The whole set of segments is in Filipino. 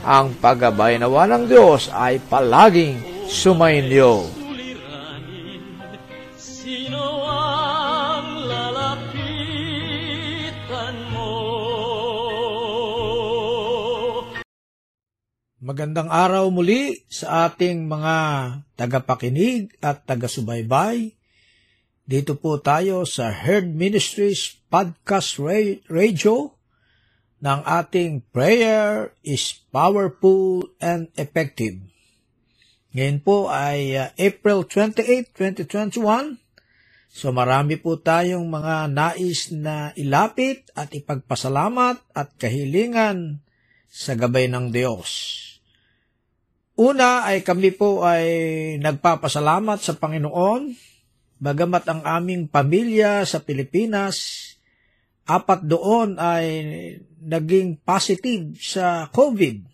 ang paggabay nawa ng Diyos ay palaging sumainyo. Sino ang lalapitan mo? Magandang araw muli sa ating mga tagapakinig at tagasubaybay. Dito po tayo sa Herd Ministries Podcast Ra- Radio ng ating prayer is powerful and effective. Ngayon po ay uh, April 28, 2021. So marami po tayong mga nais na ilapit at ipagpasalamat at kahilingan sa gabay ng Diyos. Una ay kami po ay nagpapasalamat sa Panginoon, bagamat ang aming pamilya sa Pilipinas apat doon ay naging positive sa COVID.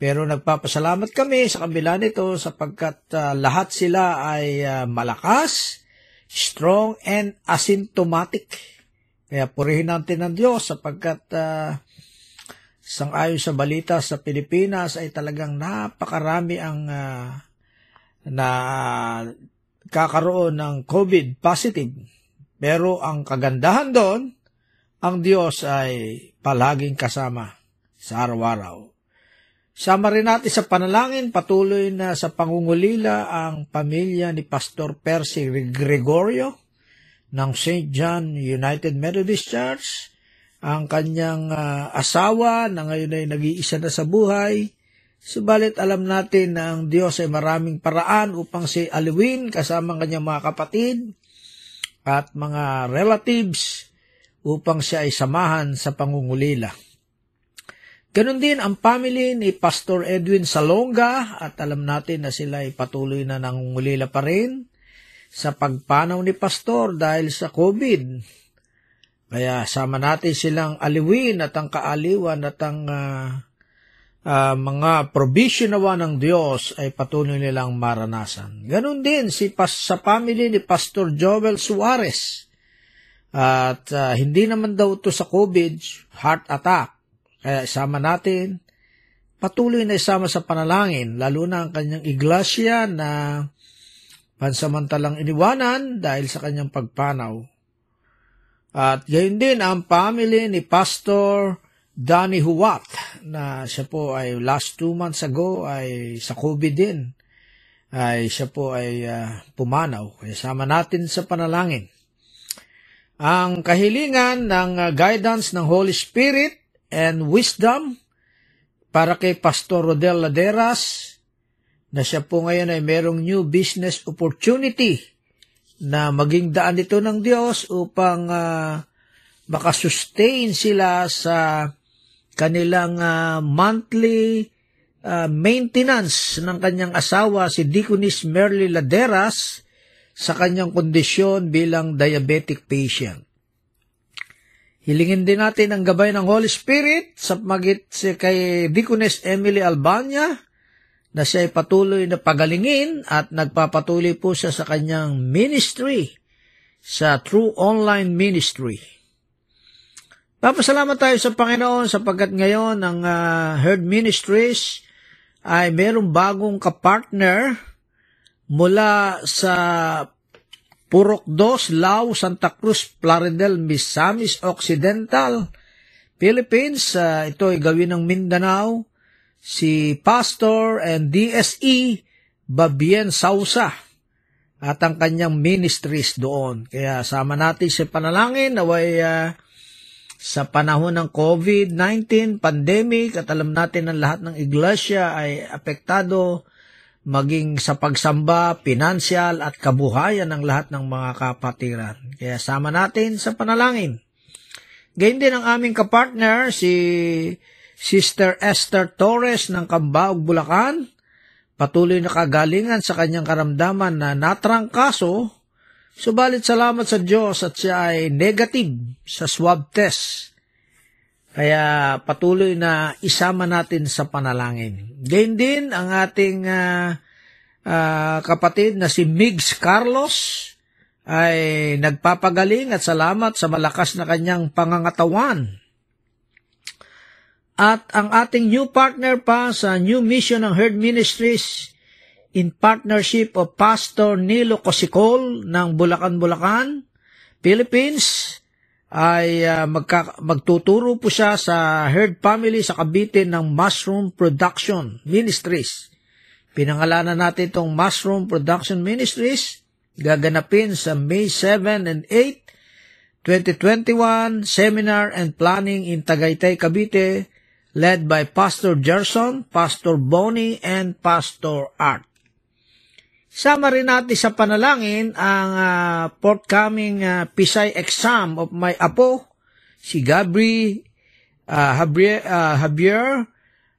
Pero nagpapasalamat kami sa kabila nito sapagkat uh, lahat sila ay uh, malakas, strong, and asymptomatic. Kaya purihin natin ng Diyos sapagkat uh, sangayon sa balita sa Pilipinas ay talagang napakarami ang uh, na kakaroon ng COVID positive. Pero ang kagandahan doon, ang Diyos ay palaging kasama sa araw-araw. Sama rin natin sa panalangin, patuloy na sa pangungulila ang pamilya ni Pastor Percy Gregorio ng St. John United Methodist Church, ang kanyang uh, asawa na ngayon ay nag-iisa na sa buhay, subalit alam natin na ang Diyos ay maraming paraan upang si Alwin kasama ang kanyang mga kapatid at mga relatives upang siya ay samahan sa pangungulila. Ganon din ang family ni Pastor Edwin Salonga at alam natin na sila ay patuloy na nangungulila pa rin sa pagpanaw ni Pastor dahil sa COVID. Kaya sama natin silang aliwin at ang kaaliwan at ang uh, uh, mga provision nawa ng Diyos ay patuloy nilang maranasan. Ganon din si pas sa family ni Pastor Joel Suarez. At uh, hindi naman daw ito sa COVID, heart attack. Kaya isama natin, patuloy na isama sa panalangin, lalo na ang kanyang iglesia na pansamantalang iniwanan dahil sa kanyang pagpanaw. At gayon din ang family ni Pastor Danny Huwat na siya po ay last two months ago ay sa COVID din ay siya po ay uh, pumanaw. Kaya sama natin sa panalangin. Ang kahilingan ng uh, guidance ng Holy Spirit and wisdom para kay Pastor Rodel Laderas, na siya po ngayon ay merong new business opportunity na maging daan ito ng Diyos upang uh, makasustain sila sa kanilang uh, monthly uh, maintenance ng kanyang asawa si Deaconess Merly Laderas sa kanyang kondisyon bilang diabetic patient. Hilingin din natin ang gabay ng Holy Spirit sa magit si kay Deaconess Emily Albania na siya ay patuloy na pagalingin at nagpapatuloy po siya sa kanyang ministry sa True Online Ministry. Papasalamat tayo sa Panginoon sapagkat ngayon ang uh, Herd Ministries ay mayroong bagong kapartner mula sa Purok 2, Lao, Santa Cruz, Plaridel, Misamis Occidental, Philippines. Uh, ito ay gawin ng Mindanao si Pastor and DSE Babien Sausa at ang kanyang ministries doon. Kaya sama natin sa panalangin naway uh, sa panahon ng COVID-19 pandemic at alam natin ang lahat ng iglesia ay apektado maging sa pagsamba, pinansyal at kabuhayan ng lahat ng mga kapatiran. Kaya sama natin sa panalangin. Gayun din ang aming kapartner, si Sister Esther Torres ng Cambaog, Bulacan, patuloy na kagalingan sa kanyang karamdaman na natrangkaso, subalit salamat sa Diyos at siya ay negative sa swab test. Kaya patuloy na isama natin sa panalangin. Gayun din ang ating uh, uh, kapatid na si Migs Carlos ay nagpapagaling at salamat sa malakas na kanyang pangangatawan at ang ating new partner pa sa New Mission ng Herd Ministries in partnership of Pastor Nilo Cosikol ng Bulacan, Bulacan, Philippines, ay uh, magka, magtuturo po siya sa herd family sa Cavite ng Mushroom Production Ministries. Pinangalanan natin itong Mushroom Production Ministries, gaganapin sa May 7 and 8, 2021, Seminar and Planning in Tagaytay, Cavite, led by Pastor Gerson, Pastor Bonnie, and Pastor Art. Sama rin natin sa panalangin ang uh, forthcoming uh, Pisay exam of my apo, si Gabri uh, Javier,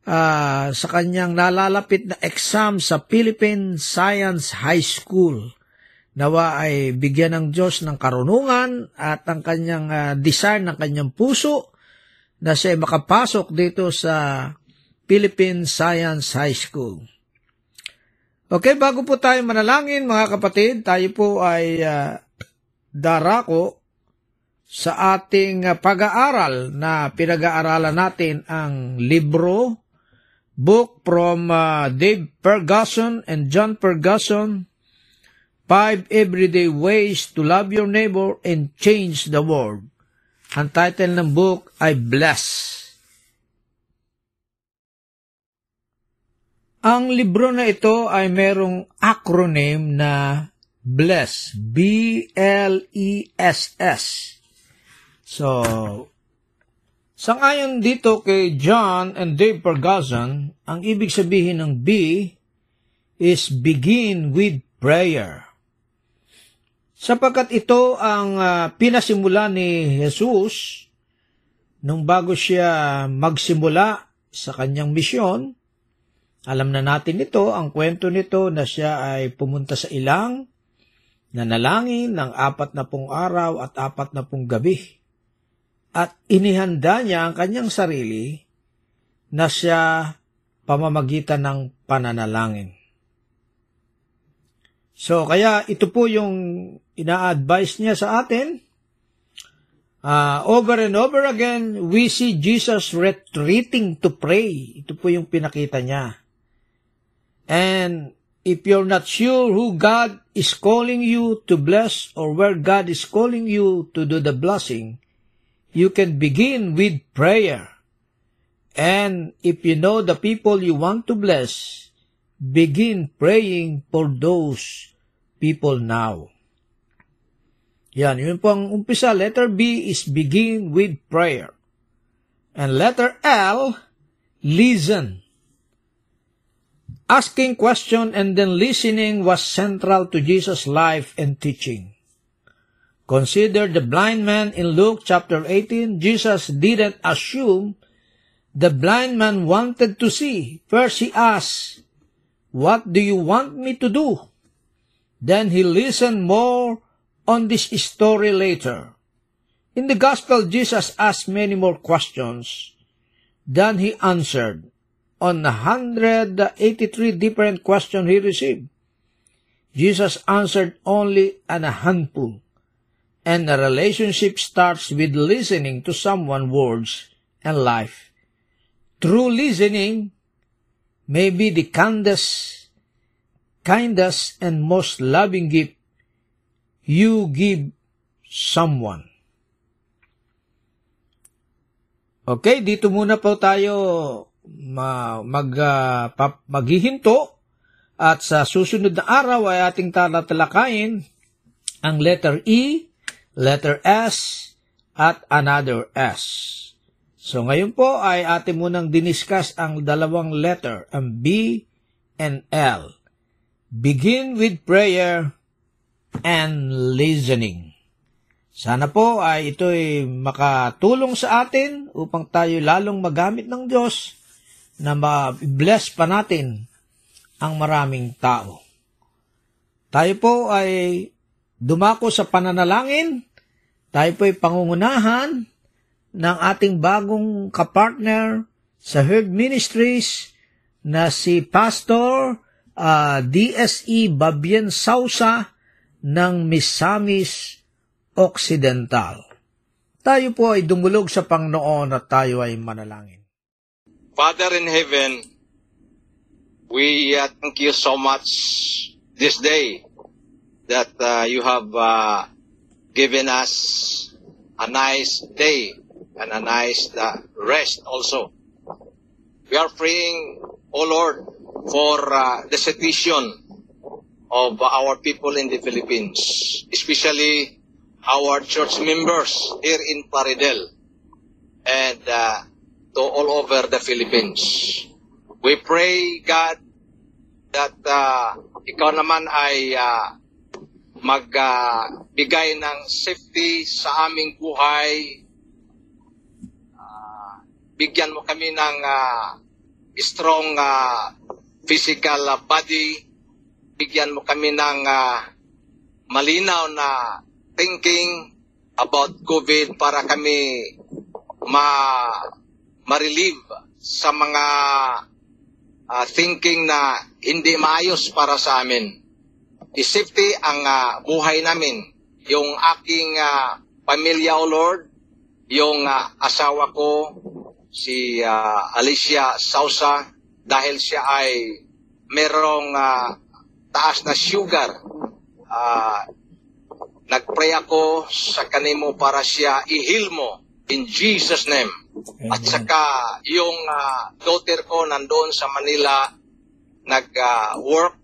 uh, sa kanyang nalalapit na exam sa Philippine Science High School. Nawa ay bigyan ng Diyos ng karunungan at ang kanyang uh, desire ng kanyang puso na siya makapasok dito sa Philippine Science High School. Okay, bago po tayo manalangin mga kapatid, tayo po ay uh, darako sa ating uh, pag-aaral na pinag-aaralan natin ang libro, book from uh, Dave Ferguson and John Ferguson, Five Everyday Ways to Love Your Neighbor and Change the World. Ang title ng book ay Bless. Ang libro na ito ay merong acronym na BLESS. B-L-E-S-S. So, sangayon dito kay John and Dave Ferguson, ang ibig sabihin ng B is begin with prayer sapagkat ito ang uh, pinasimula ni Jesus nung bago siya magsimula sa kanyang misyon. Alam na natin ito, ang kwento nito na siya ay pumunta sa ilang, nanalangin ng apat na pong araw at apat na pong gabi. At inihanda niya ang kanyang sarili na siya pamamagitan ng pananalangin. So, kaya ito po yung ina-advise niya sa atin. Uh, over and over again, we see Jesus retreating to pray. Ito po yung pinakita niya. And if you're not sure who God is calling you to bless or where God is calling you to do the blessing, you can begin with prayer. And if you know the people you want to bless, begin praying for those people now. Yan, yun po ang umpisa. Letter B is begin with prayer. And letter L, listen. Asking question and then listening was central to Jesus' life and teaching. Consider the blind man in Luke chapter 18. Jesus didn't assume the blind man wanted to see. First he asked, What do you want me to do? Then he listened more on this story later. In the gospel, Jesus asked many more questions than he answered on 183 different questions he received. Jesus answered only an handful, and a relationship starts with listening to someone's words and life. True listening may be the kindest, kindest and most loving gift you give someone. Okay, dito muna po tayo mag, uh, pap, maghihinto at sa susunod na araw ay ating talatalakayin ang letter E, letter S, at another S. So ngayon po ay ating munang diniskas ang dalawang letter, ang B and L. Begin with prayer and listening. Sana po ay ito'y makatulong sa atin upang tayo lalong magamit ng Diyos na ma-bless pa natin ang maraming tao. Tayo po ay dumako sa pananalangin. Tayo po ay pangungunahan ng ating bagong kapartner sa Herd Ministries na si Pastor uh, DSE Babien Sausa ng Misamis Occidental. Tayo po ay dumulog sa Pangnoon at tayo ay manalangin. Father in heaven, we uh, thank you so much this day that uh, you have uh, given us a nice day and a nice uh, rest also. We are praying, O Lord, for uh, the situation of our people in the Philippines, especially our church members here in Paridel and uh, to all over the Philippines. We pray, God, that uh, ikaw naman ay uh, magbigay uh, ng safety sa aming buhay. Uh, bigyan mo kami ng uh, strong uh, physical uh, body. Bigyan mo kami ng uh, malinaw na thinking about COVID para kami ma ma-relieve sa mga uh, thinking na hindi maayos para sa amin. I-safety ang uh, buhay namin. Yung aking uh, pamilya, O Lord, yung uh, asawa ko, si uh, Alicia Sausa, dahil siya ay merong uh, taas na sugar. Uh, Nagpray ako sa kanimo para siya i-heal mo in Jesus name. At saka yung uh, daughter ko nandoon sa Manila nag-work, uh,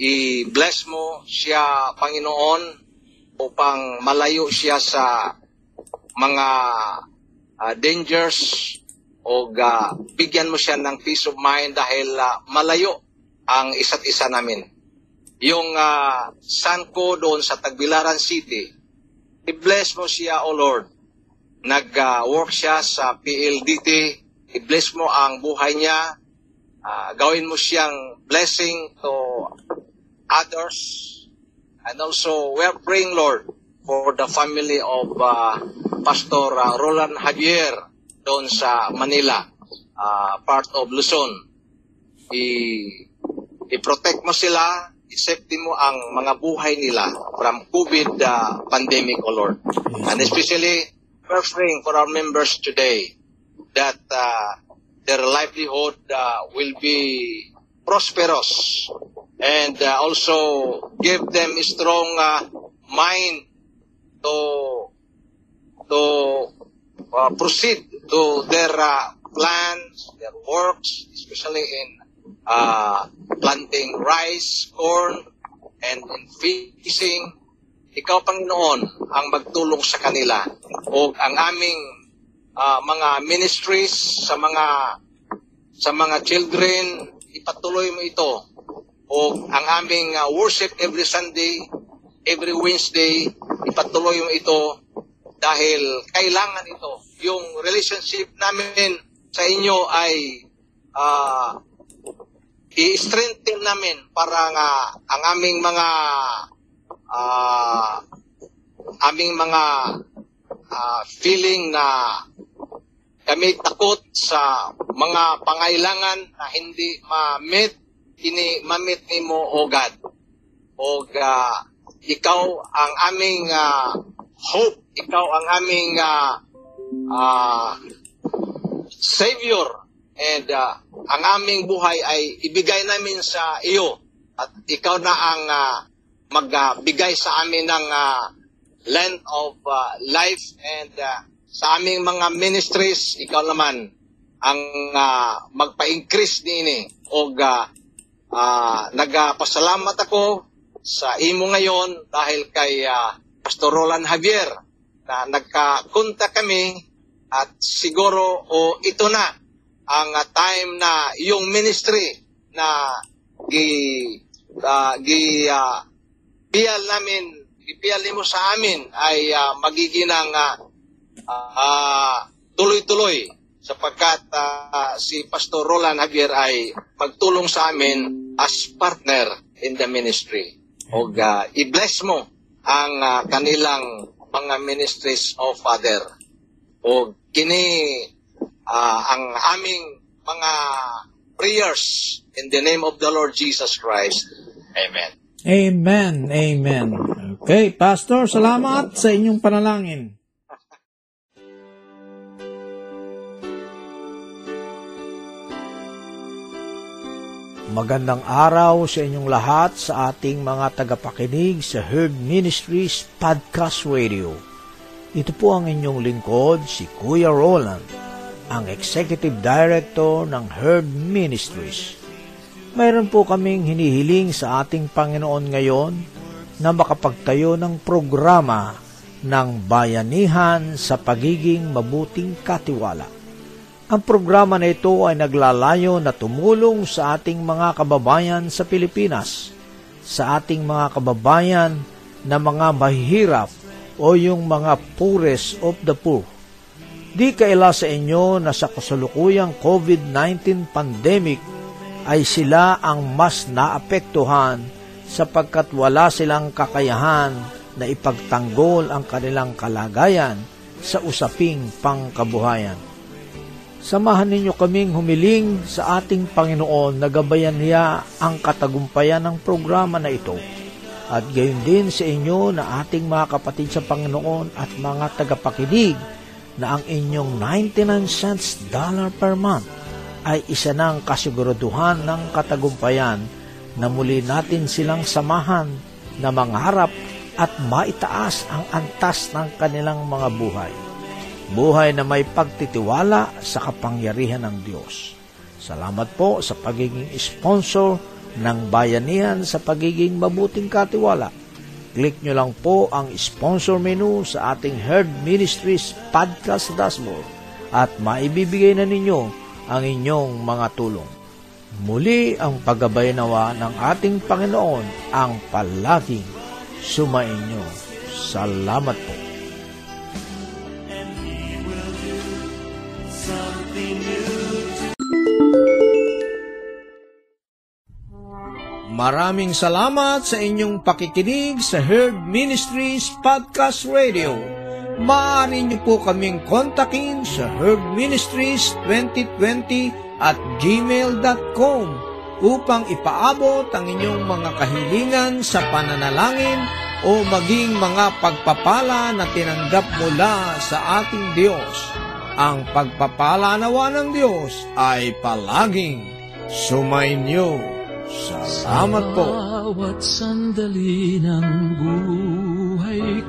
i-bless mo siya Panginoon upang malayo siya sa mga uh, dangers o uh, bigyan mo siya ng peace of mind dahil uh, malayo ang isa't isa namin yung uh, son ko doon sa Tagbilaran City, i-bless mo siya, O Lord. Nag-work uh, siya sa PLDT, i-bless mo ang buhay niya, uh, gawin mo siyang blessing to others. And also, we are praying, Lord, for the family of uh, Pastor uh, Roland Javier doon sa Manila, uh, part of Luzon. I- i-protect mo sila, isafety mo ang mga buhay nila from COVID uh, pandemic, O Lord. And especially, we're praying for our members today that uh, their livelihood uh, will be prosperous and uh, also give them a strong uh, mind to to uh, proceed to their uh, plans, their works, especially in planting rice, corn, and in fishing. Ikaw, Panginoon, ang magtulong sa kanila. O ang aming uh, mga ministries sa mga sa mga children, ipatuloy mo ito. O ang aming uh, worship every Sunday, every Wednesday, ipatuloy mo ito dahil kailangan ito. Yung relationship namin sa inyo ay uh, i-strengthen namin para nga ang aming mga uh, aming mga uh, feeling na kami takot sa mga pangailangan na hindi ma-meet, ini ma-meet ni mo, O God. O uh, ikaw ang aming uh, hope, ikaw ang aming uh, uh, Savior, and uh, ang aming buhay ay ibigay namin sa iyo. At ikaw na ang uh, magbigay uh, sa amin ng uh, land of uh, life and uh, sa aming mga ministries ikaw naman ang uh, magpa-increase din o uh, uh, nagpasalamat ako sa imo ngayon dahil kay uh, Pastor Roland Javier na nagkakunta kami at siguro o ito na ang uh, time na yung ministry na gi uh, gi uh, piyal namin ipiyal mo sa amin ay uh, magiging ang uh, tuloy-tuloy sapagkat uh, si Pastor Roland Javier ay magtulong sa amin as partner in the ministry. O uh, i-bless mo ang uh, kanilang mga ministries of Father. O kini uh, ang aming mga prayers in the name of the Lord Jesus Christ. Amen. Amen. Amen. Okay, Pastor, salamat sa inyong panalangin. Magandang araw sa inyong lahat sa ating mga tagapakinig sa Herb Ministries Podcast Radio. Ito po ang inyong lingkod, si Kuya Roland, ang Executive Director ng Herb Ministries. Mayroon po kaming hinihiling sa ating Panginoon ngayon na makapagtayo ng programa ng bayanihan sa pagiging mabuting katiwala ang programa na ito ay naglalayo na tumulong sa ating mga kababayan sa Pilipinas, sa ating mga kababayan na mga mahihirap o yung mga poorest of the poor. Di kaila sa inyo na sa kasalukuyang COVID-19 pandemic ay sila ang mas naapektuhan sapagkat wala silang kakayahan na ipagtanggol ang kanilang kalagayan sa usaping pangkabuhayan. Samahan ninyo kaming humiling sa ating Panginoon na gabayan niya ang katagumpayan ng programa na ito. At gayon din sa inyo na ating mga kapatid sa Panginoon at mga tagapakinig na ang inyong 99 cents dollar per month ay isa ng kasiguraduhan ng katagumpayan na muli natin silang samahan na mangarap at maitaas ang antas ng kanilang mga buhay buhay na may pagtitiwala sa kapangyarihan ng Diyos. Salamat po sa pagiging sponsor ng bayanihan sa pagiging mabuting katiwala. Click nyo lang po ang sponsor menu sa ating Herd Ministries podcast dashboard at maibibigay na ninyo ang inyong mga tulong. Muli ang paggabay nawa ng ating Panginoon ang palaging sumainyo. Salamat po. Maraming salamat sa inyong pakikinig sa Herd Ministries Podcast Radio. Maaari niyo po kaming kontakin sa Herd Ministries 2020 at gmail.com upang ipaabot ang inyong mga kahilingan sa pananalangin o maging mga pagpapala na tinanggap mula sa ating Diyos. Ang pagpapala nawa ng Diyos ay palaging sumainyo. Salamat po. Bawat sandali ng buhay